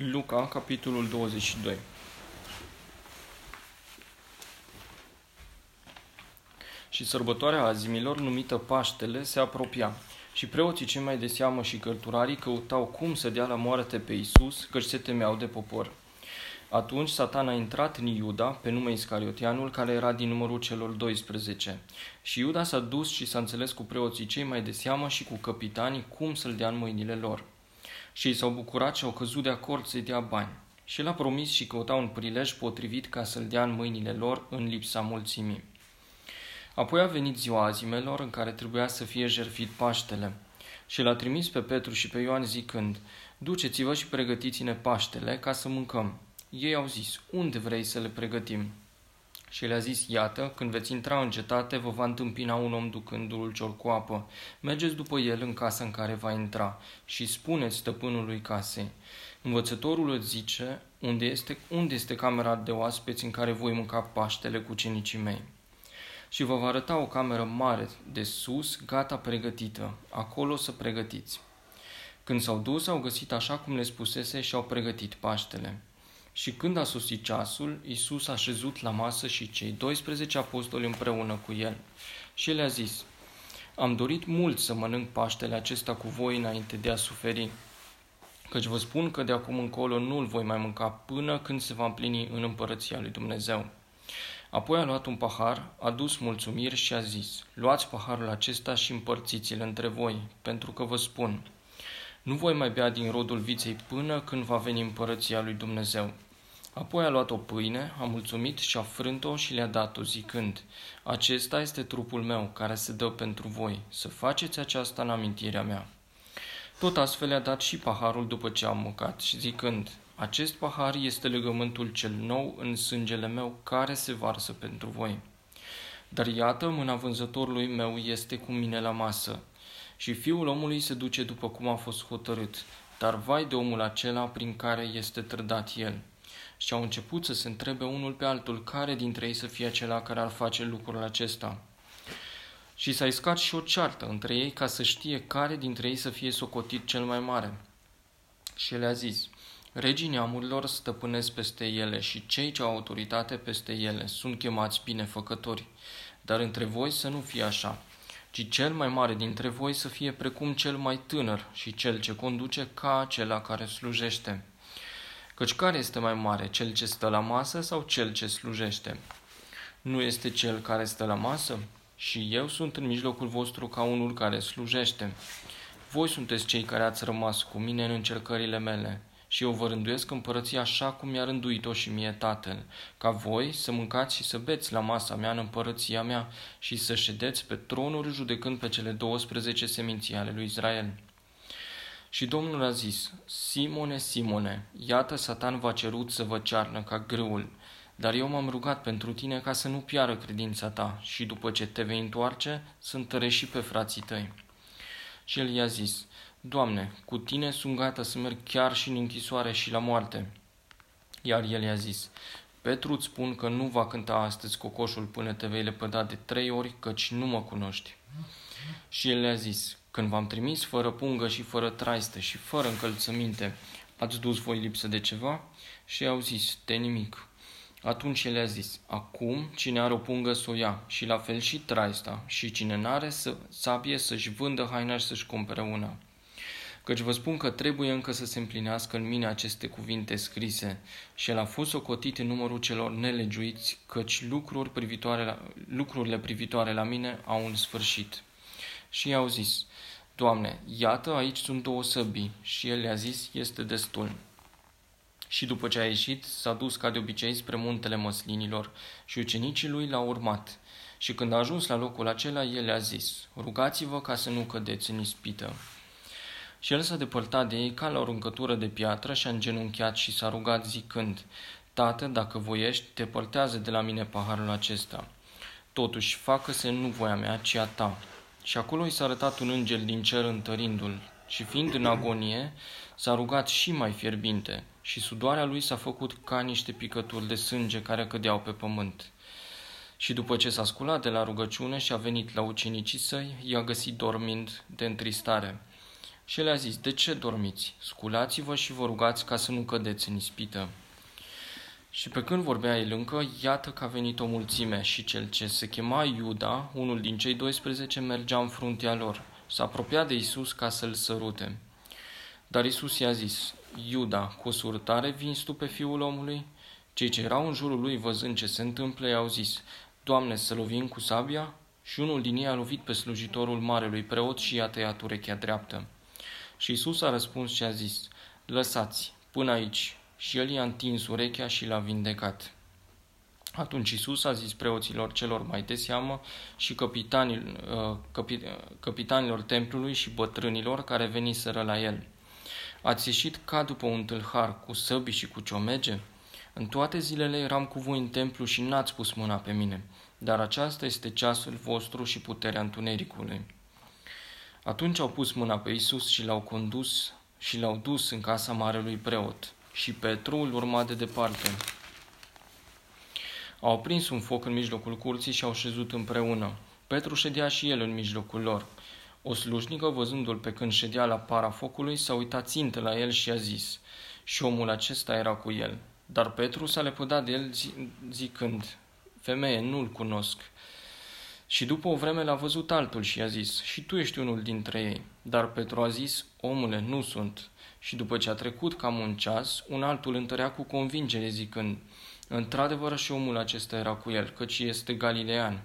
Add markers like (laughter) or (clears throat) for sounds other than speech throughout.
Luca, capitolul 22 Și sărbătoarea azimilor, numită Paștele, se apropia. Și preoții cei mai de seamă și cărturarii căutau cum să dea la moarte pe Isus, căci se temeau de popor. Atunci Satan a intrat în Iuda, pe nume Iscariotianul, care era din numărul celor 12. Și Iuda s-a dus și s-a înțeles cu preoții cei mai de seamă și cu capitanii cum să-l dea în mâinile lor și ei s-au bucurat și au căzut de acord să-i dea bani. Și el a promis și căuta un prilej potrivit ca să-l dea în mâinile lor în lipsa mulțimii. Apoi a venit ziua azimelor în care trebuia să fie jertfit Paștele și l-a trimis pe Petru și pe Ioan zicând, Duceți-vă și pregătiți-ne Paștele ca să mâncăm. Ei au zis, unde vrei să le pregătim? Și le-a zis, iată, când veți intra în cetate, vă va întâmpina un om ducând dulcior cu apă. Mergeți după el în casa în care va intra și spuneți stăpânului casei. Învățătorul îți zice, unde este, unde este camera de oaspeți în care voi mânca paștele cu cenicii mei? Și vă va arăta o cameră mare de sus, gata pregătită. Acolo să pregătiți. Când s-au dus, au găsit așa cum le spusese și au pregătit paștele. Și când a sosit ceasul, Iisus a șezut la masă și cei 12 apostoli împreună cu el. Și el a zis, Am dorit mult să mănânc Paștele acesta cu voi înainte de a suferi, căci vă spun că de acum încolo nu-l voi mai mânca până când se va împlini în împărăția lui Dumnezeu. Apoi a luat un pahar, a dus mulțumiri și a zis, Luați paharul acesta și împărțiți-l între voi, pentru că vă spun, nu voi mai bea din rodul viței până când va veni împărăția lui Dumnezeu. Apoi a luat o pâine, a mulțumit și a frânt-o și le-a dat-o, zicând, Acesta este trupul meu, care se dă pentru voi, să faceți aceasta în amintirea mea. Tot astfel le-a dat și paharul după ce am mâncat și zicând, Acest pahar este legământul cel nou în sângele meu, care se varsă pentru voi. Dar iată, mâna vânzătorului meu este cu mine la masă și fiul omului se duce după cum a fost hotărât, dar vai de omul acela prin care este trădat el și au început să se întrebe unul pe altul care dintre ei să fie acela care ar face lucrul acesta. Și s-a iscat și o ceartă între ei ca să știe care dintre ei să fie socotit cel mai mare. Și el a zis, Regii neamurilor stăpânesc peste ele și cei ce au autoritate peste ele sunt chemați binefăcători, dar între voi să nu fie așa, ci cel mai mare dintre voi să fie precum cel mai tânăr și cel ce conduce ca acela care slujește. Căci care este mai mare, cel ce stă la masă sau cel ce slujește? Nu este cel care stă la masă? Și eu sunt în mijlocul vostru ca unul care slujește. Voi sunteți cei care ați rămas cu mine în încercările mele și eu vă rânduiesc împărăția așa cum mi-a rânduit-o și mie tatăl, ca voi să mâncați și să beți la masa mea în împărăția mea și să ședeți pe tronuri judecând pe cele 12 seminții ale lui Israel. Și Domnul a zis, Simone, Simone, iată Satan v-a cerut să vă cearnă ca grâul, dar eu m-am rugat pentru tine ca să nu piară credința ta și după ce te vei întoarce, să întărești și pe frații tăi. Și el i-a zis, Doamne, cu tine sunt gata să merg chiar și în închisoare și la moarte. Iar el i-a zis, Petru îți spun că nu va cânta astăzi cocoșul până te vei lepăda de trei ori, căci nu mă cunoști. Și el le-a zis, când v-am trimis fără pungă și fără traiste și fără încălțăminte, ați dus voi lipsă de ceva? Și au zis, de nimic. Atunci el a zis, acum cine are o pungă să o ia și la fel și traista și cine n-are să, sabie să-și vândă haina și să-și cumpere una. Căci vă spun că trebuie încă să se împlinească în mine aceste cuvinte scrise și el a fost socotit în numărul celor nelegiuiți, căci lucruri privitoare la, lucrurile privitoare la mine au un sfârșit. Și i-au zis, Doamne, iată, aici sunt două săbii. Și el le-a zis, este destul. Și după ce a ieșit, s-a dus ca de obicei spre muntele măslinilor și ucenicii lui l-au urmat. Și când a ajuns la locul acela, el le-a zis, rugați-vă ca să nu cădeți în ispită. Și el s-a depărtat de ei ca la o râncătură de piatră și a îngenunchiat și s-a rugat zicând, Tată, dacă voiești, te părtează de la mine paharul acesta. Totuși, facă-se nu voia mea, ci a ta. Și acolo i s-a arătat un înger din cer întărindu-l și fiind în agonie, s-a rugat și mai fierbinte și sudoarea lui s-a făcut ca niște picături de sânge care cădeau pe pământ. Și după ce s-a sculat de la rugăciune și a venit la ucenicii săi, i-a găsit dormind de întristare. Și le-a zis, de ce dormiți? Sculați-vă și vă rugați ca să nu cădeți în ispită. Și pe când vorbea el încă, iată că a venit o mulțime și cel ce se chema Iuda, unul din cei 12, mergea în fruntea lor. S-a apropiat de Isus ca să-l sărute. Dar Isus i-a zis, Iuda, cu surtare vinzi tu pe fiul omului? Cei ce erau în jurul lui văzând ce se întâmplă i-au zis, Doamne, să lovim cu sabia? Și unul din ei a lovit pe slujitorul marelui preot și i-a tăiat urechea dreaptă. Și Isus a răspuns și a zis, Lăsați, până aici. Și el i-a întins urechea și l-a vindecat. Atunci Isus a zis preoților celor mai de seamă și capitanilor, uh, capi, capitanilor templului și bătrânilor care veniseră la el. Ați ieșit ca după un tâlhar cu săbi și cu ciomege? În toate zilele eram cu voi în templu și n-ați pus mâna pe mine, dar aceasta este ceasul vostru și puterea întunericului. Atunci au pus mâna pe Isus și l-au condus și l-au dus în casa marelui preot și Petru îl urma de departe. Au aprins un foc în mijlocul curții și au șezut împreună. Petru ședea și el în mijlocul lor. O slujnică, văzându-l pe când ședea la para focului, s-a uitat țintă la el și a zis, și omul acesta era cu el. Dar Petru s-a lepădat de el zicând, Femeie, nu-l cunosc. Și după o vreme l-a văzut altul și i-a zis, și tu ești unul dintre ei. Dar Petru a zis, omule, nu sunt. Și după ce a trecut cam un ceas, un altul întărea cu convingere zicând, într-adevăr și omul acesta era cu el, căci este galilean.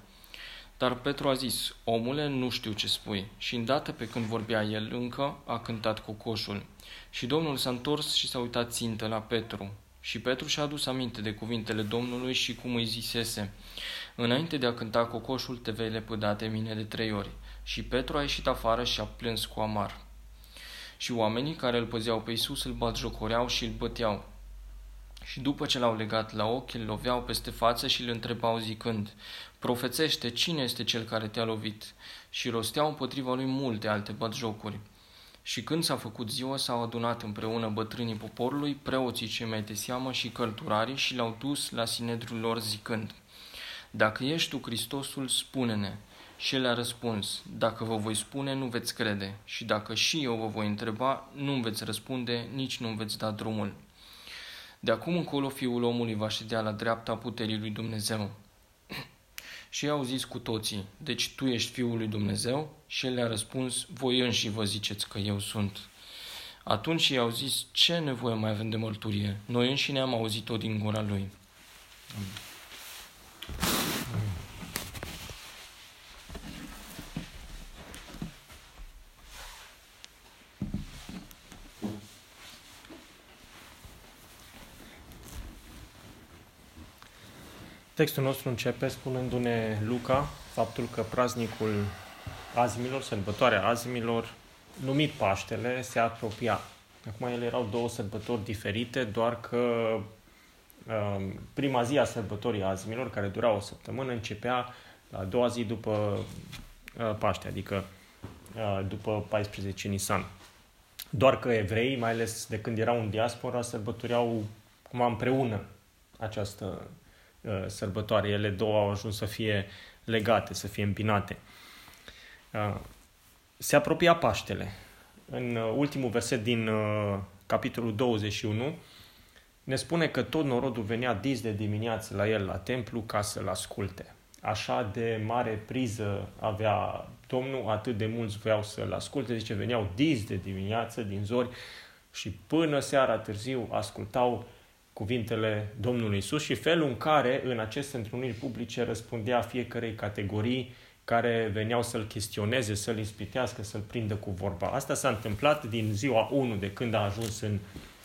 Dar Petru a zis, omule, nu știu ce spui. Și îndată pe când vorbea el încă, a cântat cocoșul. Și Domnul s-a întors și s-a uitat țintă la Petru. Și Petru și-a adus aminte de cuvintele Domnului și cum îi zisese, Înainte de a cânta cocoșul, te vei lepăda de mine de trei ori. Și Petru a ieșit afară și a plâns cu amar. Și oamenii care îl păzeau pe Isus îl batjocoreau și îl băteau. Și după ce l-au legat la ochi, îl loveau peste față și îl întrebau zicând, Profețește, cine este cel care te-a lovit? Și rosteau împotriva lui multe alte batjocuri. Și când s-a făcut ziua, s-au adunat împreună bătrânii poporului, preoții cei mai de seamă și călturarii și l-au dus la sinedrul lor zicând, Dacă ești tu Hristosul, spune-ne. Și el a răspuns, Dacă vă voi spune, nu veți crede, și dacă și eu vă voi întreba, nu veți răspunde, nici nu veți da drumul. De acum încolo fiul omului va ședea la dreapta puterii lui Dumnezeu. (clears throat) și au zis cu toții, deci tu ești fiul lui Dumnezeu? Și el le-a răspuns, voi înși vă ziceți că eu sunt. Atunci i-au zis, ce nevoie mai avem de mărturie? Noi înșine am auzit-o din gura lui. Amin. Textul nostru începe spunându-ne Luca faptul că praznicul azimilor, sărbătoarea azimilor, numit Paștele, se apropia. Acum ele erau două sărbători diferite, doar că um, prima zi a sărbătorii azimilor, care dura o săptămână, începea la a doua zi după uh, Paște, adică uh, după 14 Nisan. Doar că evreii, mai ales de când erau în diaspora, sărbătoreau cumva împreună această Uh, sărbătoare. Ele două au ajuns să fie legate, să fie împinate. Uh, se apropia Paștele. În uh, ultimul verset din capitolul 21 ne spune că tot norodul venea dis de dimineață la el la templu ca să-l asculte. Așa de mare priză avea Domnul, atât de mulți voiau să-l asculte, zice, veneau dis de dimineață, din zori, și până seara târziu ascultau cuvintele Domnului Isus și felul în care în aceste întruniri publice răspundea fiecarei categorii care veneau să-l chestioneze, să-l ispitească, să-l prindă cu vorba. Asta s-a întâmplat din ziua 1 de când a ajuns în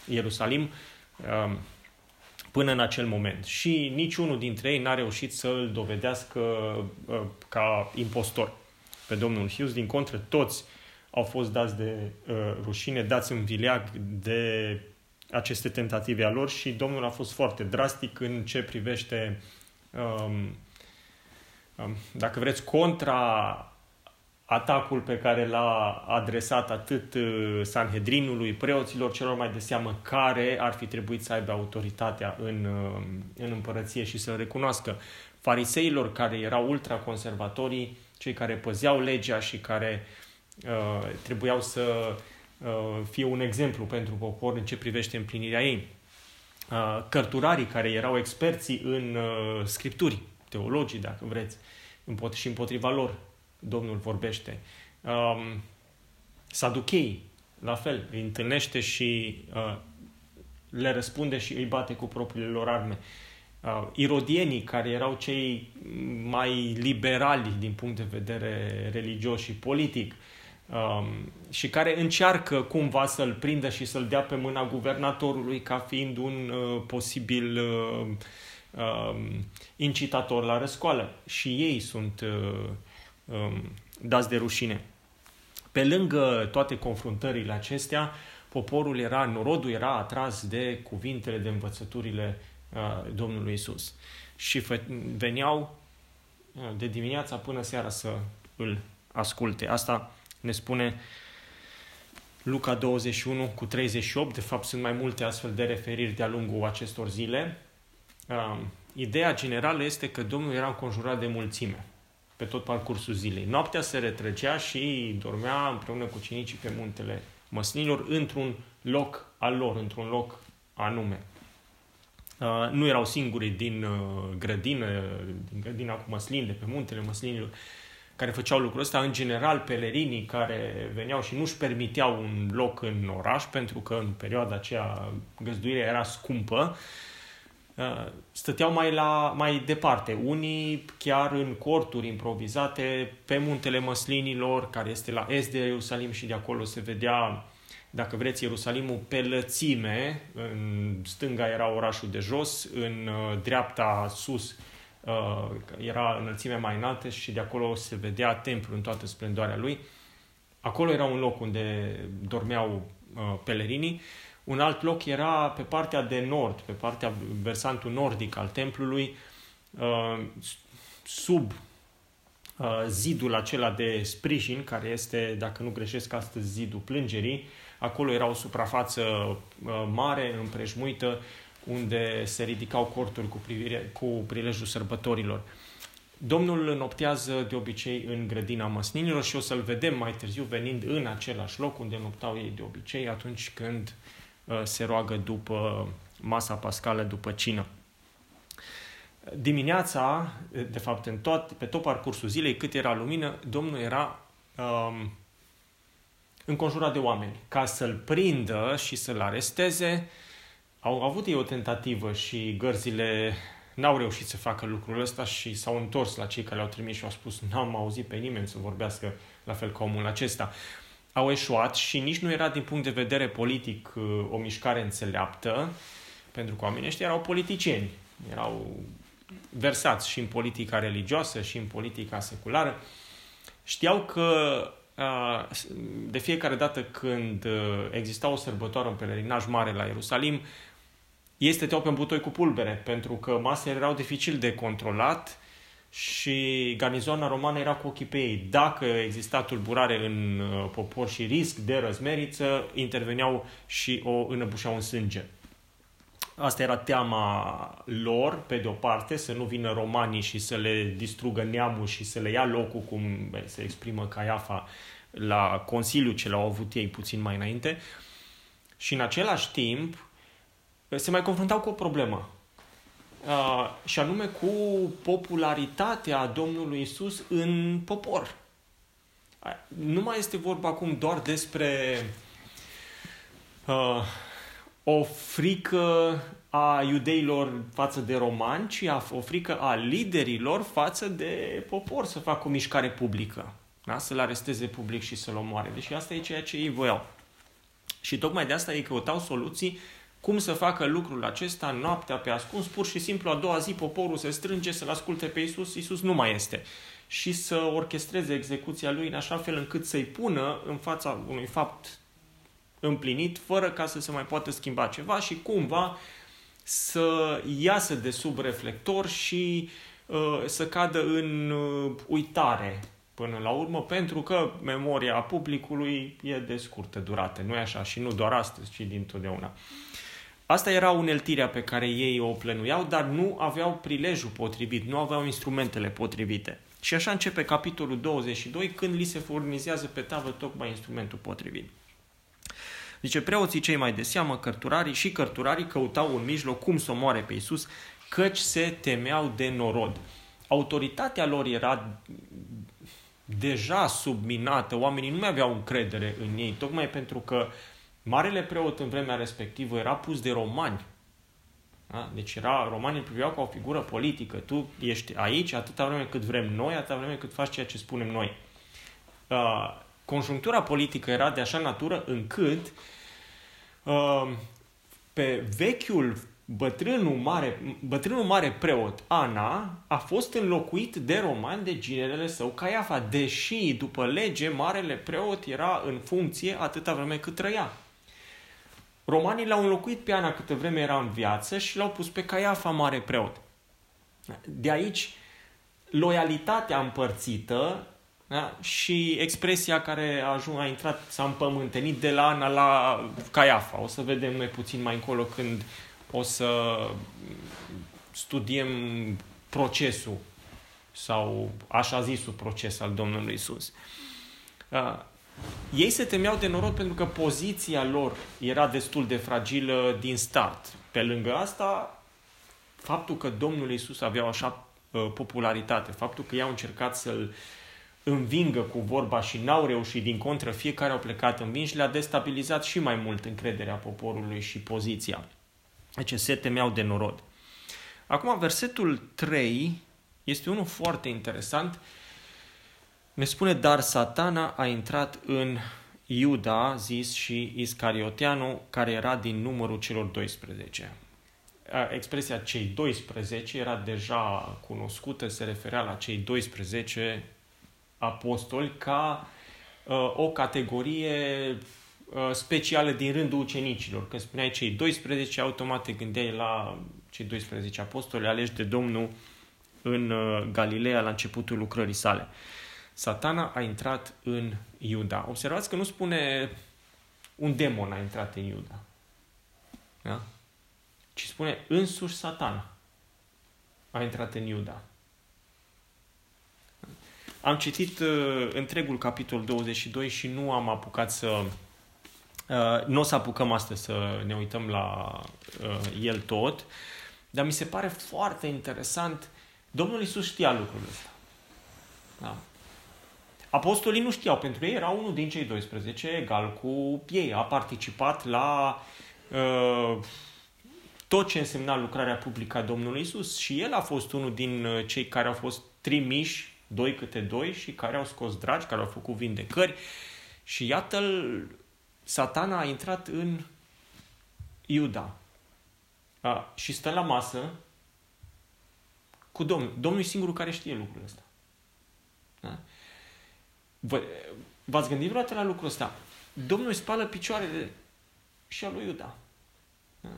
Ierusalim um, până în acel moment. Și niciunul dintre ei n-a reușit să-l dovedească uh, ca impostor pe domnul Hughes. Din contră, toți au fost dați de uh, rușine, dați în vileag de aceste tentative a lor și Domnul a fost foarte drastic în ce privește, um, um, dacă vreți, contra atacul pe care l-a adresat atât uh, Sanhedrinului, preoților celor mai de seamă care ar fi trebuit să aibă autoritatea în, um, în împărăție și să recunoască. Fariseilor care erau ultraconservatorii, cei care păzeau legea și care uh, trebuiau să fie un exemplu pentru popor în ce privește împlinirea ei. Cărturarii care erau experții în scripturi, teologii, dacă vreți, și împotriva lor Domnul vorbește. Saduchei, la fel, îi întâlnește și le răspunde și îi bate cu propriile lor arme. Uh, irodienii, care erau cei mai liberali din punct de vedere religios și politic, um, și care încearcă cumva să-l prindă și să-l dea pe mâna guvernatorului ca fiind un uh, posibil uh, uh, incitator la răscoală. Și ei sunt uh, um, dați de rușine. Pe lângă toate confruntările acestea, poporul era, norodul era atras de cuvintele, de învățăturile uh, Domnului Isus. Și veneau uh, de dimineața până seara să îl asculte. Asta ne spune Luca 21 cu 38. De fapt, sunt mai multe astfel de referiri de-a lungul acestor zile. Uh, ideea generală este că Domnul era înconjurat de mulțime pe tot parcursul zilei. Noaptea se retrăgea și dormea împreună cu cinicii pe muntele măslinilor într-un loc al lor, într-un loc anume. Uh, nu erau singuri din uh, grădină, din grădina cu măslin, de pe muntele măslinilor, care făceau lucrul ăsta. În general, pelerinii care veneau și nu-și permiteau un loc în oraș, pentru că în perioada aceea găzduirea era scumpă, uh, stăteau mai, la, mai departe. Unii chiar în corturi improvizate pe muntele măslinilor, care este la est de Ierusalim și de acolo se vedea dacă vreți, Ierusalimul pe lățime, în stânga era orașul de jos, în uh, dreapta sus uh, era înălțime mai înaltă și de acolo se vedea templul în toată splendoarea lui. Acolo era un loc unde dormeau uh, pelerinii. Un alt loc era pe partea de nord, pe partea versantul nordic al templului, sub zidul acela de sprijin, care este, dacă nu greșesc astăzi, zidul plângerii, Acolo era o suprafață uh, mare, împrejmuită, unde se ridicau corturi cu, privire, cu prilejul sărbătorilor. Domnul noptează de obicei în grădina măsninilor și o să-l vedem mai târziu venind în același loc unde noptau ei de obicei atunci când uh, se roagă după masa pascală, după cină. Dimineața, de fapt în tot, pe tot parcursul zilei, cât era lumină, Domnul era um, înconjurat de oameni. Ca să-l prindă și să-l aresteze, au avut ei o tentativă și gărzile n-au reușit să facă lucrul ăsta și s-au întors la cei care le-au trimis și au spus n-am auzit pe nimeni să vorbească la fel ca omul acesta. Au eșuat și nici nu era din punct de vedere politic uh, o mișcare înțeleaptă, pentru că oamenii ăștia erau politicieni, erau versați și în politica religioasă și în politica seculară. Știau că de fiecare dată când uh, exista o sărbătoare, un pelerinaj mare la Ierusalim, ei stăteau pe butoi cu pulbere, pentru că masele erau dificil de controlat și garnizoana romană era cu ochii pe ei. Dacă exista tulburare în uh, popor și risc de răzmeriță, interveneau și o înăbușeau în sânge. Asta era teama lor, pe de o parte, să nu vină romanii și să le distrugă neamul și să le ia locul, cum se exprimă Caiafa la Consiliu ce l-au avut ei puțin mai înainte. Și în același timp se mai confruntau cu o problemă. Uh, și anume cu popularitatea Domnului Isus în popor. Nu mai este vorba acum doar despre uh, o frică a iudeilor față de romani, ci o frică a liderilor față de popor să facă o mișcare publică. Da? Să-l aresteze public și să-l omoare. Deși asta e ceea ce ei voiau. Și tocmai de asta ei căutau soluții cum să facă lucrul acesta noaptea pe ascuns, pur și simplu a doua zi poporul se strânge să-L asculte pe Isus, Isus nu mai este. Și să orchestreze execuția lui în așa fel încât să-i pună în fața unui fapt împlinit, fără ca să se mai poată schimba ceva și cumva să iasă de sub reflector și uh, să cadă în uh, uitare până la urmă, pentru că memoria publicului e de scurtă durată. Nu e așa și nu doar astăzi, ci dintotdeauna. Asta era uneltirea pe care ei o plănuiau, dar nu aveau prilejul potrivit, nu aveau instrumentele potrivite. Și așa începe capitolul 22, când li se furnizează pe tavă tocmai instrumentul potrivit. Zice, preoții cei mai de seamă, cărturarii și cărturarii căutau un mijloc cum să omoare pe Iisus, căci se temeau de norod. Autoritatea lor era deja subminată, oamenii nu mai aveau încredere în ei, tocmai pentru că marele preot în vremea respectivă era pus de romani. Da? Deci era, romanii priveau ca o figură politică. Tu ești aici atâta vreme cât vrem noi, atâta vreme cât faci ceea ce spunem noi. Uh, conjunctura politică era de așa natură încât uh, pe vechiul bătrânul mare, bătrânul mare preot Ana a fost înlocuit de romani de ginerele său Caiafa, deși după lege marele preot era în funcție atâta vreme cât trăia. Romanii l-au înlocuit pe Ana câte vreme era în viață și l-au pus pe Caiafa mare preot. De aici loialitatea împărțită da? și expresia care a, ajuns, a intrat, s-a împământenit de la Ana la Caiafa. O să vedem noi puțin mai încolo când o să studiem procesul sau așa zisul proces al Domnului Isus. Uh, ei se temeau de norod pentru că poziția lor era destul de fragilă din start. Pe lângă asta, faptul că Domnul Isus avea așa uh, popularitate, faptul că i-au încercat să-l învingă cu vorba și n-au reușit, din contră, fiecare au plecat învinși, le-a destabilizat și mai mult încrederea poporului și poziția. Deci se temeau de norod. Acum, versetul 3 este unul foarte interesant. Ne spune, dar satana a intrat în Iuda, zis și Iscarioteanu, care era din numărul celor 12. Expresia cei 12 era deja cunoscută, se referea la cei 12 apostoli ca uh, o categorie Uh, specială din rândul ucenicilor. Când spuneai cei 12, automat te gândeai la cei 12 apostoli aleși de Domnul în uh, Galileea la începutul lucrării sale. Satana a intrat în Iuda. Observați că nu spune un demon a intrat în Iuda. Da? Ci spune însuși satana a intrat în Iuda. Am citit uh, întregul capitol 22 și nu am apucat să Uh, nu o să apucăm astăzi să ne uităm la uh, el tot, dar mi se pare foarte interesant. Domnul Isus știa lucrul ăsta. Da. Apostolii nu știau, pentru ei era unul din cei 12 egal cu ei. A participat la uh, tot ce însemna lucrarea publică a Domnului Isus și el a fost unul din uh, cei care au fost trimiși, doi câte doi, și care au scos dragi, care au făcut vindecări. Și iată-l satana a intrat în Iuda a, și stă la masă cu Domnul. Domnul e singurul care știe lucrul ăsta. Da? V- v-ați gândit vreodată la lucrul ăsta? Domnul îi spală picioarele și al lui Iuda. Da?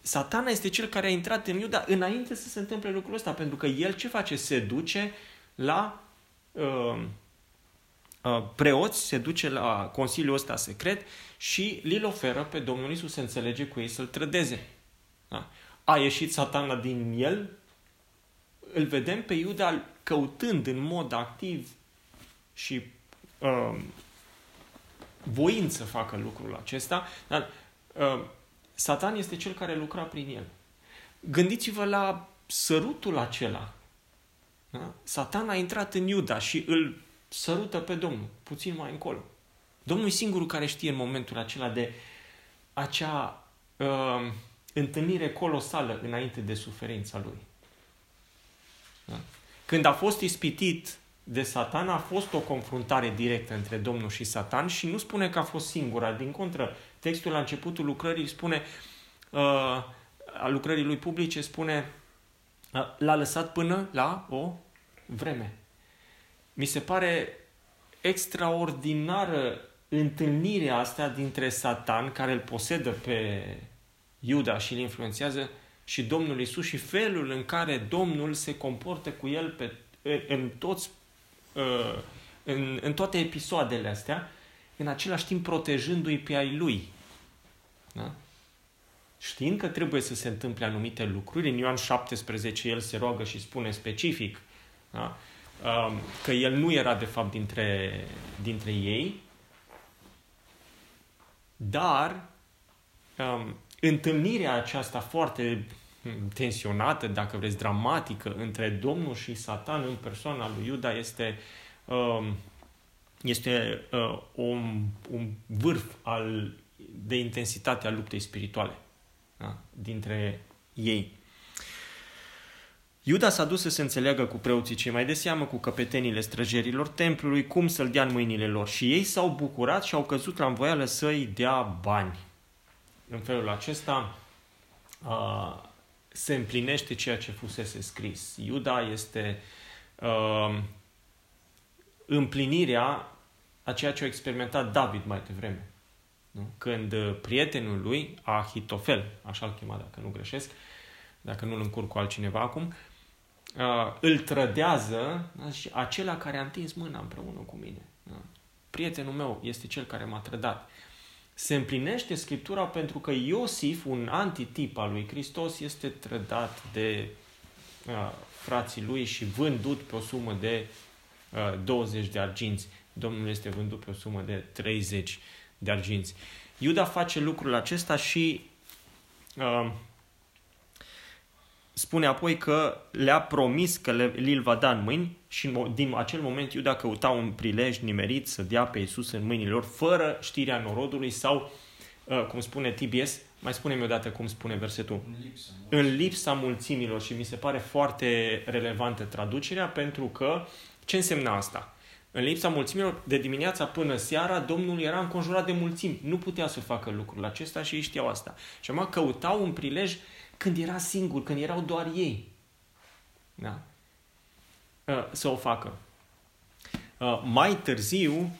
Satana este cel care a intrat în Iuda înainte să se întâmple lucrul ăsta, pentru că el ce face? Se duce la uh, uh, preoți, se duce la consiliul ăsta secret și li oferă pe Domnul Isus să înțelege cu ei să-l trădeze. Da? A ieșit satana din el, îl vedem pe Iuda căutând în mod activ și uh, voind să facă lucrul acesta, dar uh, Satan este cel care lucra prin el. Gândiți-vă la sărutul acela. Da? Satan a intrat în Iuda și îl sărută pe Domnul, puțin mai încolo. Domnul e singurul care știe în momentul acela de acea uh, întâlnire colosală înainte de suferința lui. Da? Când a fost ispitit de Satan, a fost o confruntare directă între Domnul și Satan și nu spune că a fost singura. Din contră, textul la începutul lucrării spune, uh, a lucrării lui publice spune, uh, l-a lăsat până la o vreme. Mi se pare extraordinară întâlnirea asta dintre Satan, care îl posedă pe Iuda și îl influențează, și Domnul Isus și felul în care Domnul se comportă cu el pe, în, toți, uh, în, în toate episoadele astea, în același timp protejându-i pe ai lui. Da? Știind că trebuie să se întâmple anumite lucruri, în Ioan 17 el se roagă și spune specific da? Um, că el nu era de fapt dintre, dintre ei, Dar um, întâlnirea aceasta foarte tensionată, dacă vreți, dramatică, între Domnul și Satan în persoana lui Iuda este, um, este uh, un, un vârf al, de intensitate a luptei spirituale da? dintre ei. Iuda s-a dus să se înțeleagă cu preoții cei mai de seamă, cu căpetenile străjerilor templului, cum să-l dea în mâinile lor. Și ei s-au bucurat și au căzut la învoială să-i dea bani. În felul acesta uh, se împlinește ceea ce fusese scris. Iuda este uh, împlinirea a ceea ce a experimentat David mai devreme. Nu? Când prietenul lui, Ahitofel, așa-l chema dacă nu greșesc, dacă nu-l încurc cu altcineva acum, uh, îl trădează da? și acela care a întins mâna împreună cu mine. Da? Prietenul meu este cel care m-a trădat. Se împlinește Scriptura pentru că Iosif, un antitip al lui Hristos, este trădat de uh, frații lui și vândut pe o sumă de uh, 20 de arginți. Domnul este vândut pe o sumă de 30 de arginți. Iuda face lucrul acesta și uh, spune apoi că le-a promis că le, li-l va da în mâini și din acel moment Iuda căuta un prilej nimerit să dea pe Iisus în mâinile lor, fără știrea norodului sau, uh, cum spune TBS, mai spune-mi odată cum spune versetul. În lipsa, În lipsa mulțimilor și mi se pare foarte relevantă traducerea pentru că ce însemna asta? În lipsa mulțimilor, de dimineața până seara, Domnul era înconjurat de mulțimi. Nu putea să facă lucrul acesta și ei știau asta. Și acum căutau un prilej când era singur, când erau doar ei. Da? Uh, să o facă. Uh, mai târziu,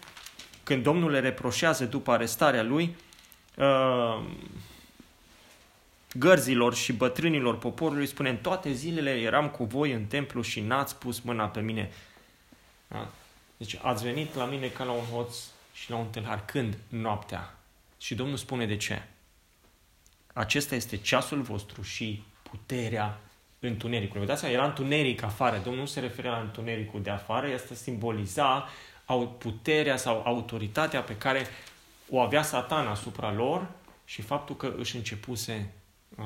când Domnul le reproșează după arestarea lui, uh, gărzilor și bătrânilor poporului, spune, în toate zilele eram cu voi în templu și n-ați pus mâna pe mine. Da? Deci ați venit la mine ca la un hoț și la un tâlhar. Când? Noaptea. Și Domnul spune de ce. Acesta este ceasul vostru și puterea întunericului. Vedeți, era întuneric afară. Domnul nu se referea la întunericul de afară, asta simboliza puterea sau autoritatea pe care o avea satan asupra lor și faptul că își începuse uh,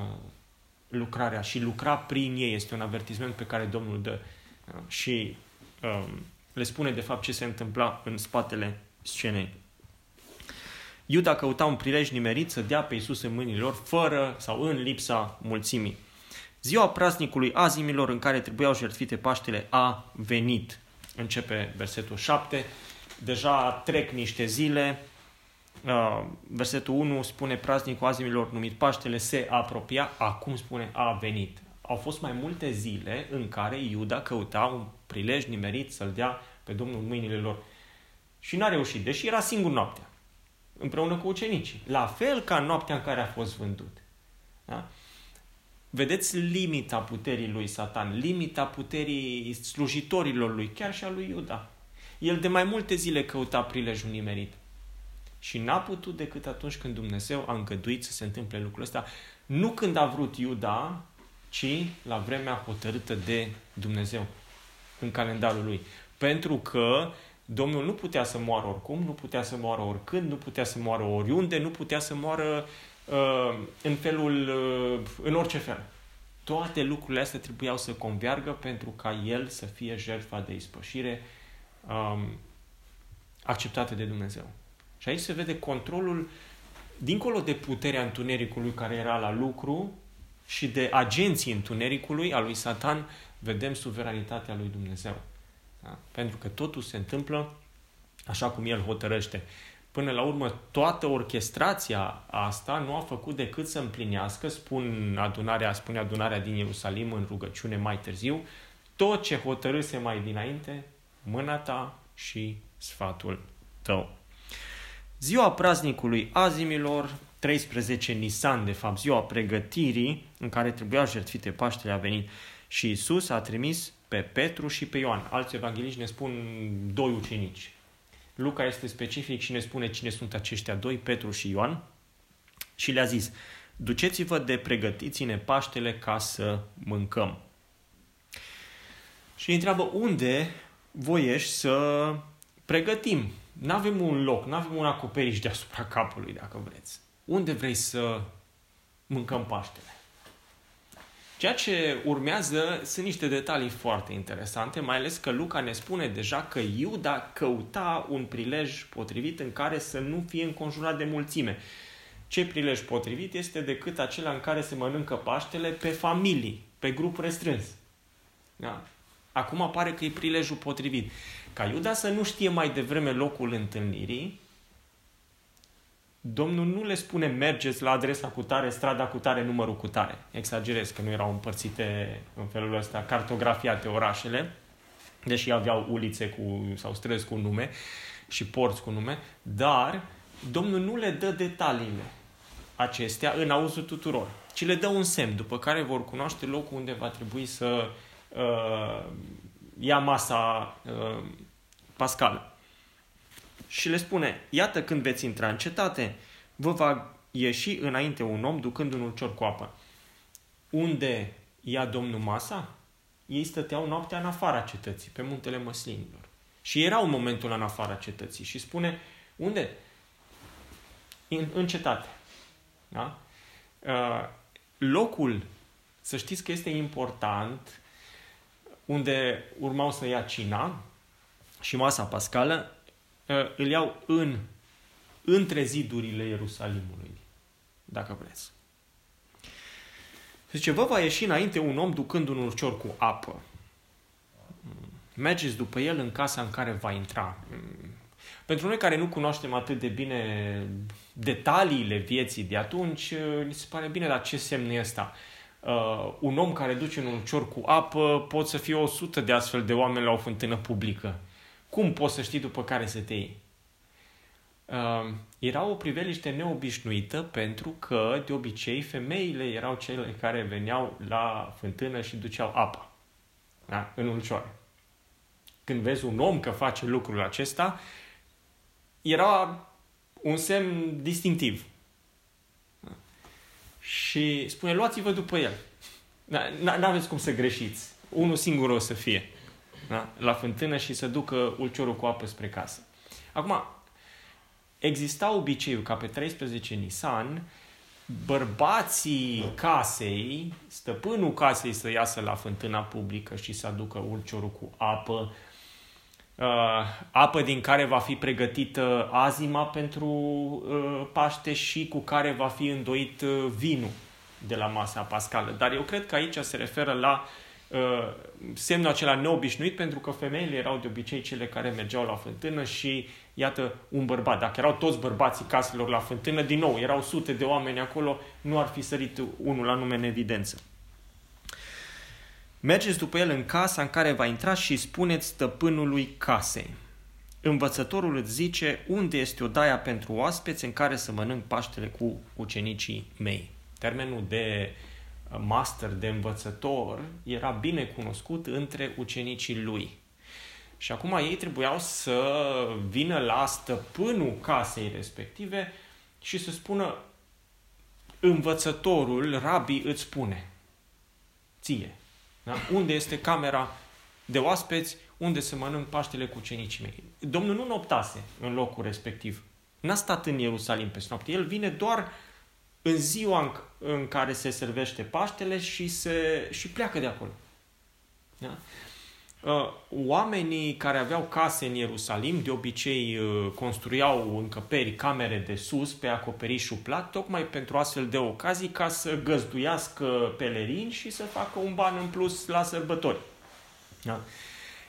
lucrarea și lucra prin ei este un avertisment pe care Domnul dă. Uh, și uh, le spune de fapt ce se întâmpla în spatele scenei. Iuda căuta un prilej nimerit să dea pe Iisus în mâinile lor, fără sau în lipsa mulțimii. Ziua praznicului azimilor în care trebuiau jertfite Paștele a venit. Începe versetul 7. Deja trec niște zile. Uh, versetul 1 spune praznicul azimilor numit Paștele se apropia. Acum spune a venit. Au fost mai multe zile în care Iuda căuta un prilej nimerit să-l dea pe Domnul în mâinile lor. Și n-a reușit, deși era singur noaptea împreună cu ucenicii. La fel ca noaptea în care a fost vândut. Da? Vedeți limita puterii lui Satan, limita puterii slujitorilor lui, chiar și a lui Iuda. El de mai multe zile căuta prilejul nimerit. Și n-a putut decât atunci când Dumnezeu a îngăduit să se întâmple lucrul ăsta. Nu când a vrut Iuda, ci la vremea hotărâtă de Dumnezeu în calendarul lui. Pentru că Domnul nu putea să moară oricum, nu putea să moară oricând, nu putea să moară oriunde, nu putea să moară uh, în felul, uh, în orice fel. Toate lucrurile astea trebuiau să convergă pentru ca El să fie jertfa de ispășire um, acceptată de Dumnezeu. Și aici se vede controlul, dincolo de puterea întunericului care era la lucru și de agenții întunericului, a lui Satan, vedem suveranitatea lui Dumnezeu. Da? Pentru că totul se întâmplă așa cum el hotărăște. Până la urmă, toată orchestrația asta nu a făcut decât să împlinească, spun adunarea, spune adunarea din Ierusalim în rugăciune mai târziu, tot ce hotărâse mai dinainte, mâna ta și sfatul tău. Ziua praznicului azimilor, 13 Nisan, de fapt, ziua pregătirii în care trebuia jertfite Paștele a venit și Isus a trimis pe Petru și pe Ioan. Alți evangeliști ne spun doi ucenici. Luca este specific și ne spune cine sunt aceștia doi, Petru și Ioan. Și le-a zis, duceți-vă de pregătiți-ne Paștele ca să mâncăm. Și îi întreabă unde voiești să pregătim nu avem un loc, nu avem un acoperiș deasupra capului, dacă vreți. Unde vrei să mâncăm Paștele? Ceea ce urmează sunt niște detalii foarte interesante, mai ales că Luca ne spune deja că Iuda căuta un prilej potrivit în care să nu fie înconjurat de mulțime. Ce prilej potrivit este decât acela în care se mănâncă Paștele pe familii, pe grup restrâns. Da? Acum apare că e prilejul potrivit. Ca Iuda să nu știe mai devreme locul întâlnirii, Domnul nu le spune mergeți la adresa cu tare, strada cu tare, numărul cu tare. Exagerez că nu erau împărțite în felul ăsta, cartografiate orașele, deși aveau ulițe cu, sau străzi cu nume și porți cu nume, dar Domnul nu le dă detaliile acestea în auzul tuturor, ci le dă un semn, după care vor cunoaște locul unde va trebui să uh, ia masa uh, pascală. Și le spune, iată când veți intra în cetate, vă va ieși înainte un om ducând un ulcior cu apă. Unde ia Domnul masa? Ei stăteau noaptea în afara cetății, pe muntele măslinilor. Și erau în momentul în afara cetății. Și spune, unde? În, în cetate. Da? Uh, locul, să știți că este important, unde urmau să ia cina și masa pascală, uh, îl iau în, între zidurile Ierusalimului, dacă vreți. Zice, vă va ieși înainte un om ducând un urcior cu apă. Mergeți după el în casa în care va intra. Pentru noi care nu cunoaștem atât de bine detaliile vieții de atunci, ni se pare bine, dar ce semn e ăsta? Uh, un om care duce un cior cu apă, pot să fie o sută de astfel de oameni la o fântână publică. Cum poți să știi după care să te iei? Uh, era o priveliște neobișnuită pentru că, de obicei, femeile erau cele care veneau la fântână și duceau apă da? în ulcioare. Când vezi un om că face lucrul acesta, era un semn distinctiv. Și spune, luați-vă după el. Nu aveți cum să greșiți. Unul singur o să fie. Da? La fântână și să ducă ulciorul cu apă spre casă. Acum, exista obiceiul ca pe 13 Nisan, bărbații casei, stăpânul casei să iasă la fântâna publică și să aducă ulciorul cu apă, uh, apă din care va fi pregătită azima pentru uh, Paște și cu care va fi îndoit uh, vinul de la masa pascală. Dar eu cred că aici se referă la uh, semnul acela neobișnuit pentru că femeile erau de obicei cele care mergeau la fântână și iată un bărbat. Dacă erau toți bărbații caselor la fântână, din nou, erau sute de oameni acolo, nu ar fi sărit unul la nume în evidență. Mergeți după el în casa în care va intra și spuneți stăpânului casei. Învățătorul îți zice unde este odaia pentru oaspeți în care să mănânc paștele cu ucenicii mei. Termenul de uh, master, de învățător, era bine cunoscut între ucenicii lui. Și acum ei trebuiau să vină la stăpânul casei respective și să spună învățătorul, rabii îți spune ție, da? Unde este camera de oaspeți, unde se mănânc Paștele cu cenicii mei. Domnul nu noptase în locul respectiv. N-a stat în Ierusalim pe noapte. El vine doar în ziua în, în care se servește Paștele și, se, și pleacă de acolo. Da? Uh, oamenii care aveau case în Ierusalim, de obicei uh, construiau încăperi, camere de sus pe acoperișul plat, tocmai pentru astfel de ocazii ca să găzduiască pelerini și să facă un ban în plus la sărbători. Da?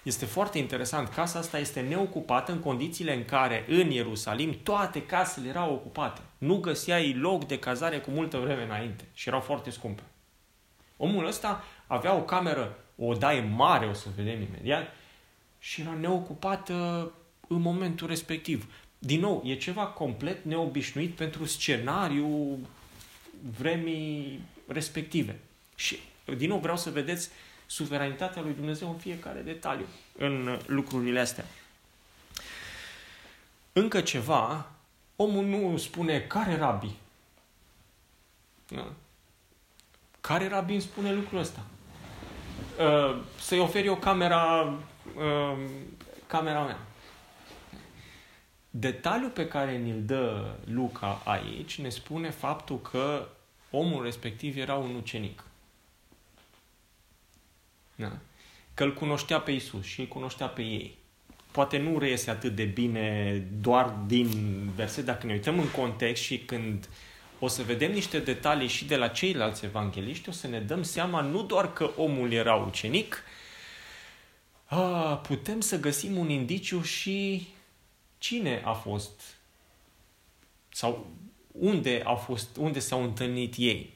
Este foarte interesant. Casa asta este neocupată în condițiile în care în Ierusalim toate casele erau ocupate. Nu găseai loc de cazare cu multă vreme înainte și erau foarte scumpe. Omul ăsta avea o cameră o odaie mare, o să vedem imediat, și era neocupată în momentul respectiv. Din nou, e ceva complet neobișnuit pentru scenariu vremii respective. Și, din nou, vreau să vedeți suveranitatea lui Dumnezeu în fiecare detaliu în lucrurile astea. Încă ceva, omul nu spune care rabi. Da? Care rabi îmi spune lucrul ăsta? Uh, să-i oferi o camera, uh, camera mea. detaliul pe care ni-l dă Luca aici ne spune faptul că omul respectiv era un ucenic. Da? Că îl cunoștea pe Isus și îl cunoștea pe ei. Poate nu reiese atât de bine doar din verset, dacă ne uităm în context și când o să vedem niște detalii și de la ceilalți evangeliști, o să ne dăm seama nu doar că omul era ucenic, a, putem să găsim un indiciu și cine a fost sau unde, au fost, unde s-au întâlnit ei.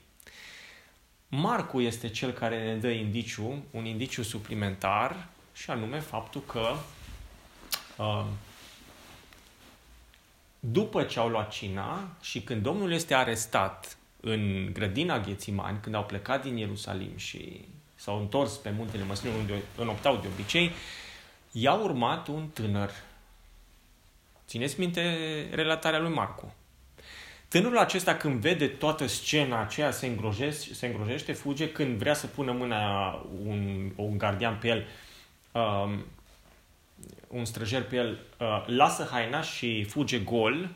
Marcu este cel care ne dă indiciu, un indiciu suplimentar, și anume faptul că uh, după ce au luat cina și când Domnul este arestat în grădina Ghețimani, când au plecat din Ierusalim și s-au întors pe muntele Măslinului unde înoptau de obicei, i-a urmat un tânăr. Țineți minte relatarea lui Marcu. Tânărul acesta când vede toată scena aceea se îngrojește, se îngrojește fuge când vrea să pună mâna un, un gardian pe el, um, un străjer pe el, uh, lasă haina și fuge gol,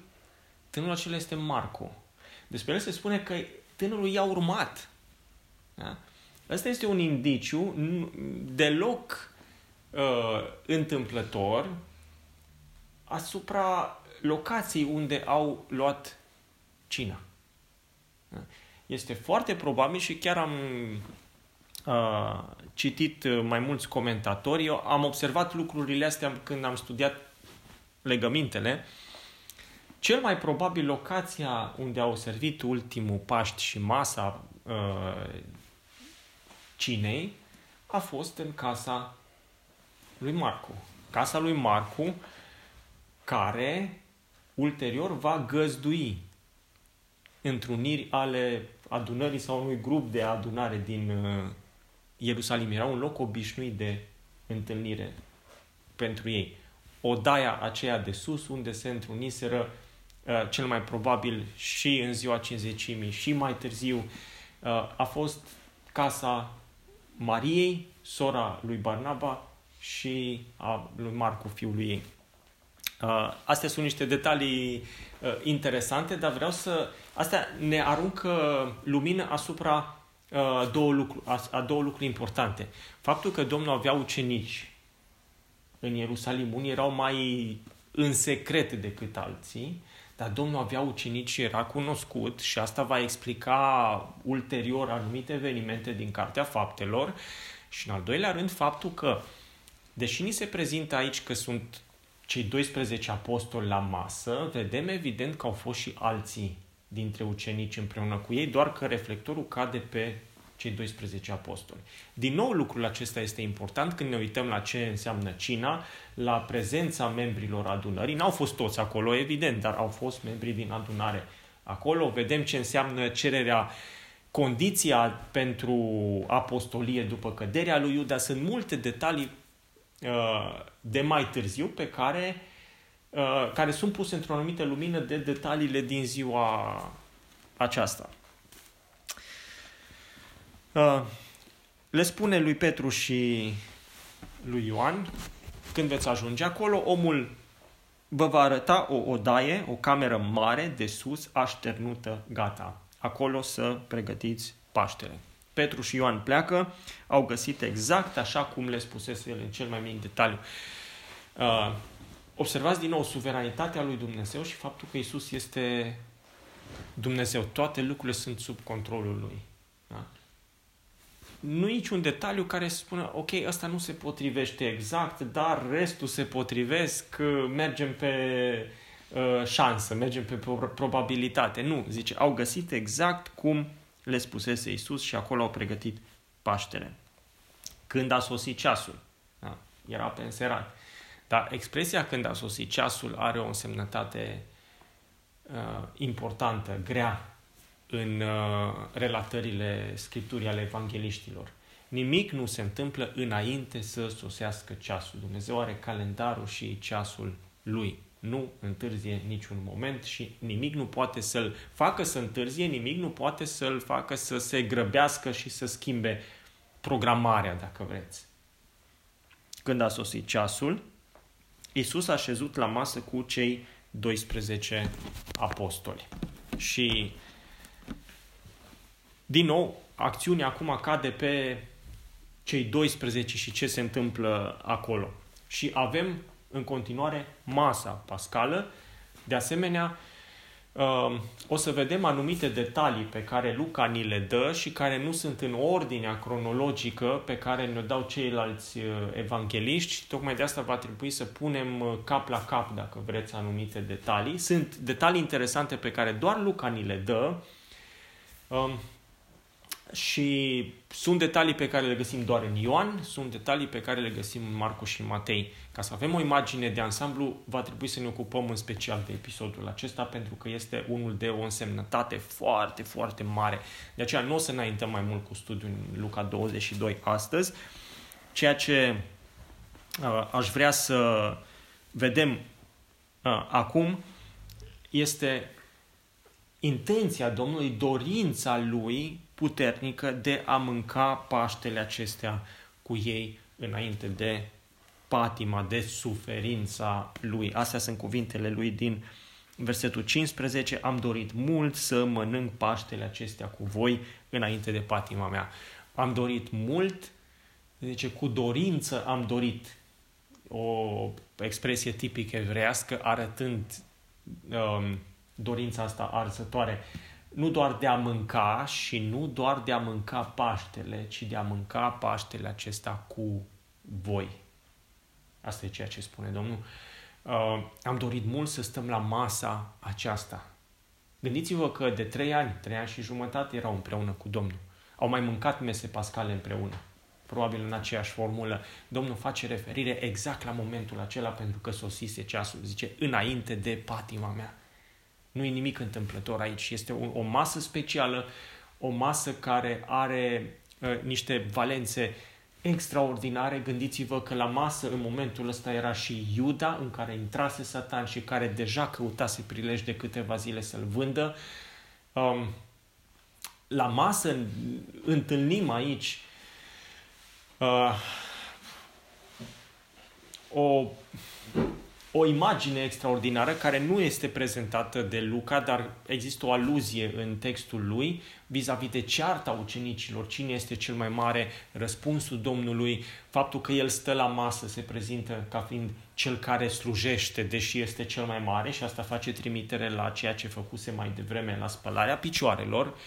tânărul acela este Marco. Despre el se spune că tânărul i-a urmat. Da? Asta este un indiciu deloc uh, întâmplător asupra locației unde au luat cina. Este foarte probabil și chiar am uh, citit mai mulți comentatori, eu am observat lucrurile astea când am studiat legămintele. Cel mai probabil locația unde au servit ultimul Paști și masa uh, cinei a fost în casa lui Marcu. Casa lui Marcu, care ulterior va găzdui întruniri ale adunării sau unui grup de adunare din uh, Ierusalim. Era un loc obișnuit de întâlnire pentru ei. Odaia aceea de sus, unde se întruniseră uh, cel mai probabil și în ziua cinzecimii și mai târziu, uh, a fost casa Mariei, sora lui Barnaba și a lui Marcu, fiul lui ei. Uh, astea sunt niște detalii uh, interesante, dar vreau să... Astea ne aruncă lumină asupra uh, două lucruri, a, a două lucruri importante. Faptul că Domnul avea ucenici în Ierusalim, unii erau mai în secret decât alții, dar Domnul avea ucenici și era cunoscut și asta va explica ulterior anumite evenimente din Cartea Faptelor și în al doilea rând faptul că deși ni se prezintă aici că sunt cei 12 apostoli la masă, vedem evident că au fost și alții dintre ucenici împreună cu ei, doar că reflectorul cade pe cei 12 apostoli. Din nou, lucrul acesta este important când ne uităm la ce înseamnă cina, la prezența membrilor adunării. N-au fost toți acolo, evident, dar au fost membri din adunare acolo. Vedem ce înseamnă cererea, condiția pentru apostolie după căderea lui Iuda. Sunt multe detalii uh, de mai târziu pe care, uh, care sunt puse într-o anumită lumină de detaliile din ziua aceasta. Uh, le spune lui Petru și lui Ioan, când veți ajunge acolo, omul vă va arăta o odaie, o cameră mare de sus, așternută, gata. Acolo să pregătiți Paștele. Petru și Ioan pleacă, au găsit exact așa cum le spusese el în cel mai mic detaliu. Uh, observați din nou suveranitatea lui Dumnezeu și faptul că Isus este Dumnezeu. Toate lucrurile sunt sub controlul lui. Da? Nu e niciun detaliu care să spună, ok, ăsta nu se potrivește exact, dar restul se potrivesc, mergem pe uh, șansă, mergem pe probabilitate. Nu, zice, au găsit exact cum le spusese Isus și acolo au pregătit Paștele. Când a sosit ceasul, da? era pe înserat. Dar expresia când a sosit ceasul are o însemnătate uh, importantă, grea în uh, relatările scripturii ale evangeliștilor. Nimic nu se întâmplă înainte să sosească ceasul. Dumnezeu are calendarul și ceasul lui. Nu întârzie niciun moment și nimic nu poate să-l facă să întârzie, nimic nu poate să-l facă să se grăbească și să schimbe programarea, dacă vreți. Când a sosit ceasul, Iisus a șezut la masă cu cei 12 apostoli. Și, din nou, acțiunea acum cade pe cei 12 și ce se întâmplă acolo. Și avem în continuare masa pascală. De asemenea, um, o să vedem anumite detalii pe care Luca ni le dă și care nu sunt în ordinea cronologică pe care ne-o dau ceilalți uh, evangeliști. Tocmai de asta va trebui să punem uh, cap la cap, dacă vreți, anumite detalii. Sunt detalii interesante pe care doar Luca ni le dă. Um, și sunt detalii pe care le găsim doar în Ioan, sunt detalii pe care le găsim în Marcu și Matei. Ca să avem o imagine de ansamblu, va trebui să ne ocupăm în special de episodul acesta, pentru că este unul de o însemnătate foarte, foarte mare. De aceea nu o să înaintăm mai mult cu studiul în Luca 22 astăzi. Ceea ce uh, aș vrea să vedem uh, acum este intenția Domnului, dorința Lui puternică de a mânca Paștele acestea cu ei înainte de patima, de suferința Lui. Astea sunt cuvintele Lui din versetul 15. Am dorit mult să mănânc Paștele acestea cu voi înainte de patima mea. Am dorit mult, zice, cu dorință am dorit o expresie tipică evrească arătând um, dorința asta arzătoare nu doar de a mânca și nu doar de a mânca Paștele, ci de a mânca Paștele acesta cu voi. Asta e ceea ce spune Domnul. Uh, am dorit mult să stăm la masa aceasta. Gândiți-vă că de trei ani, trei ani și jumătate erau împreună cu Domnul. Au mai mâncat mese pascale împreună. Probabil în aceeași formulă. Domnul face referire exact la momentul acela pentru că sosise ceasul. Zice, înainte de patima mea. Nu e nimic întâmplător aici. Este o, o masă specială, o masă care are uh, niște valențe extraordinare. Gândiți-vă că la masă în momentul ăsta era și Iuda, în care intrase Satan și care deja căutase prilej de câteva zile să-l vândă. Um, la masă întâlnim aici uh, o o imagine extraordinară care nu este prezentată de Luca, dar există o aluzie în textul lui vis-a-vis de cearta ucenicilor, cine este cel mai mare, răspunsul Domnului, faptul că el stă la masă se prezintă ca fiind cel care slujește, deși este cel mai mare și asta face trimitere la ceea ce făcuse mai devreme la spălarea picioarelor,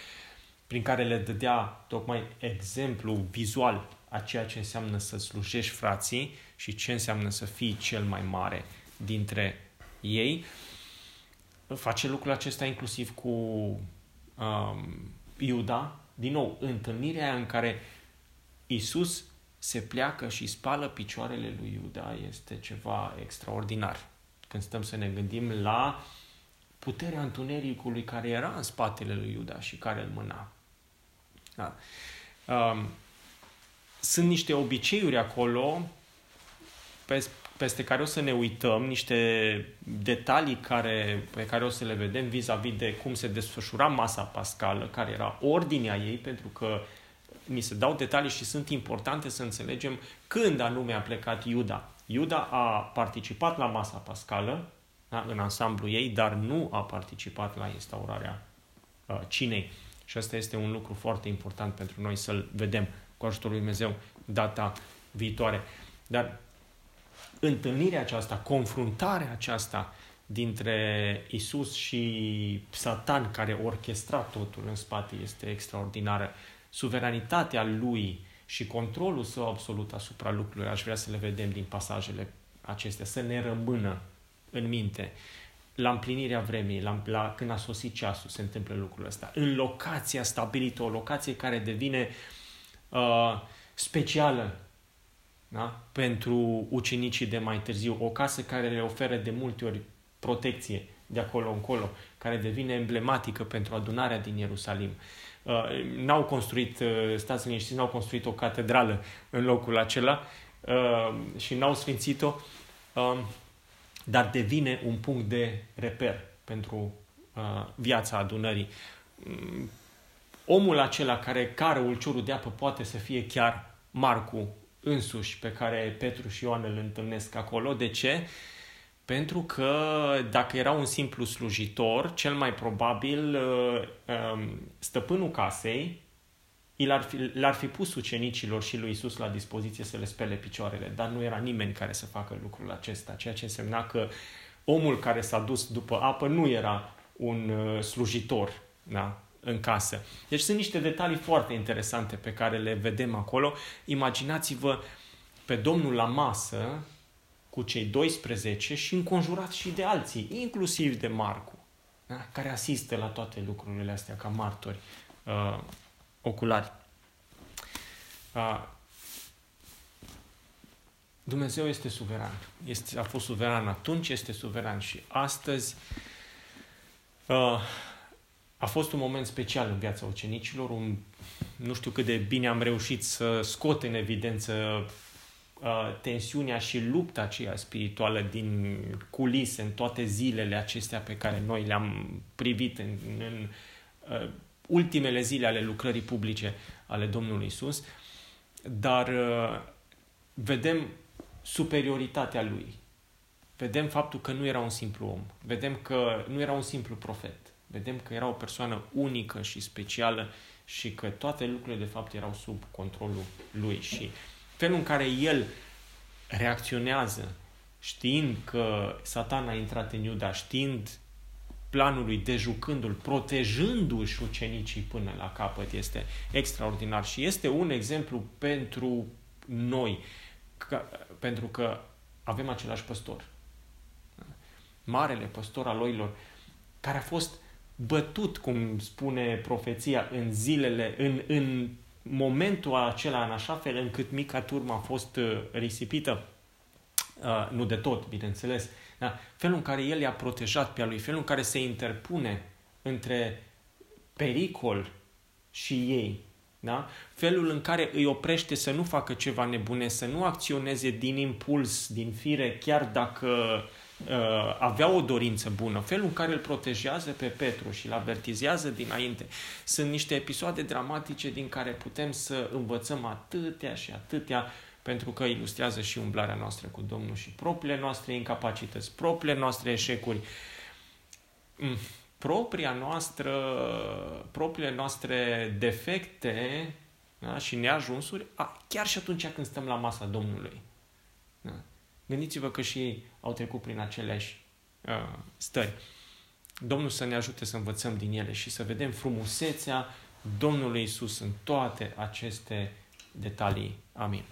prin care le dădea tocmai exemplu vizual a ceea ce înseamnă să slujești frații și ce înseamnă să fii cel mai mare dintre ei. Face lucrul acesta inclusiv cu um, Iuda. Din nou, întâlnirea în care Isus se pleacă și spală picioarele lui Iuda este ceva extraordinar. Când stăm să ne gândim la puterea întunericului care era în spatele lui Iuda și care îl mâna. Da. Um, sunt niște obiceiuri acolo pe, peste care o să ne uităm, niște detalii care, pe care o să le vedem vis-a-vis de cum se desfășura masa pascală, care era ordinea ei, pentru că mi se dau detalii și sunt importante să înțelegem când anume a plecat Iuda. Iuda a participat la masa pascală, da, în ansamblu ei, dar nu a participat la instaurarea uh, cinei. Și asta este un lucru foarte important pentru noi să-l vedem cu ajutorul lui Dumnezeu data viitoare. Dar întâlnirea aceasta, confruntarea aceasta dintre Isus și Satan care orchestra totul în spate este extraordinară. Suveranitatea lui și controlul său absolut asupra lucrurilor, aș vrea să le vedem din pasajele acestea, să ne rămână în minte. La împlinirea vremii, la, la, când a sosit ceasul, se întâmplă lucrul ăsta. În locația stabilită, o locație care devine uh, specială da? pentru ucenicii de mai târziu. O casă care le oferă de multe ori protecție de acolo încolo, care devine emblematică pentru adunarea din Ierusalim. Uh, n-au construit, uh, stați liniștiți, n-au construit o catedrală în locul acela uh, și n-au sfințit-o, uh, dar devine un punct de reper pentru uh, viața adunării. Um, omul acela care cară ulciorul de apă poate să fie chiar Marcu însuși pe care Petru și Ioan îl întâlnesc acolo. De ce? Pentru că dacă era un simplu slujitor, cel mai probabil uh, um, stăpânul casei l-ar fi, l-ar fi pus ucenicilor și lui Isus la dispoziție să le spele picioarele, dar nu era nimeni care să facă lucrul acesta, ceea ce însemna că omul care s-a dus după apă nu era un uh, slujitor da, în casă. Deci sunt niște detalii foarte interesante pe care le vedem acolo. Imaginați-vă pe Domnul la masă cu cei 12 și înconjurat și de alții, inclusiv de Marcu, da? care asistă la toate lucrurile astea ca martori uh, oculari. Uh, Dumnezeu este suveran. Este, a fost suveran atunci, este suveran și astăzi. Uh, a fost un moment special în viața ucenicilor, un, nu știu cât de bine am reușit să scot în evidență uh, tensiunea și lupta aceea spirituală din culise în toate zilele acestea pe care noi le-am privit în, în uh, ultimele zile ale lucrării publice ale Domnului Isus, dar uh, vedem superioritatea lui. Vedem faptul că nu era un simplu om. Vedem că nu era un simplu profet. Vedem că era o persoană unică și specială și că toate lucrurile de fapt erau sub controlul lui și felul în care el reacționează știind că Satan a intrat în Iuda, știind planul lui, dejucându-l, protejându-și ucenicii până la capăt, este extraordinar și este un exemplu pentru noi, ca, pentru că avem același păstor. Marele păstor al oilor, care a fost bătut, cum spune profeția, în zilele, în, în momentul acela, în așa fel încât mica turmă a fost uh, risipită, uh, nu de tot, bineînțeles, da? felul în care el i-a protejat pe a lui, felul în care se interpune între pericol și ei, da? felul în care îi oprește să nu facă ceva nebune, să nu acționeze din impuls, din fire, chiar dacă uh, avea o dorință bună, felul în care îl protejează pe Petru și îl avertizează dinainte. Sunt niște episoade dramatice din care putem să învățăm atâtea și atâtea pentru că ilustrează și umblarea noastră cu Domnul și propriile noastre incapacități, propriile noastre eșecuri, mm, propria noastră, propriile noastre defecte da? și neajunsuri, a, chiar și atunci când stăm la masa Domnului. Da? Gândiți-vă că și ei au trecut prin aceleași uh, stări. Domnul să ne ajute să învățăm din ele și să vedem frumusețea Domnului Isus în toate aceste detalii. Amin.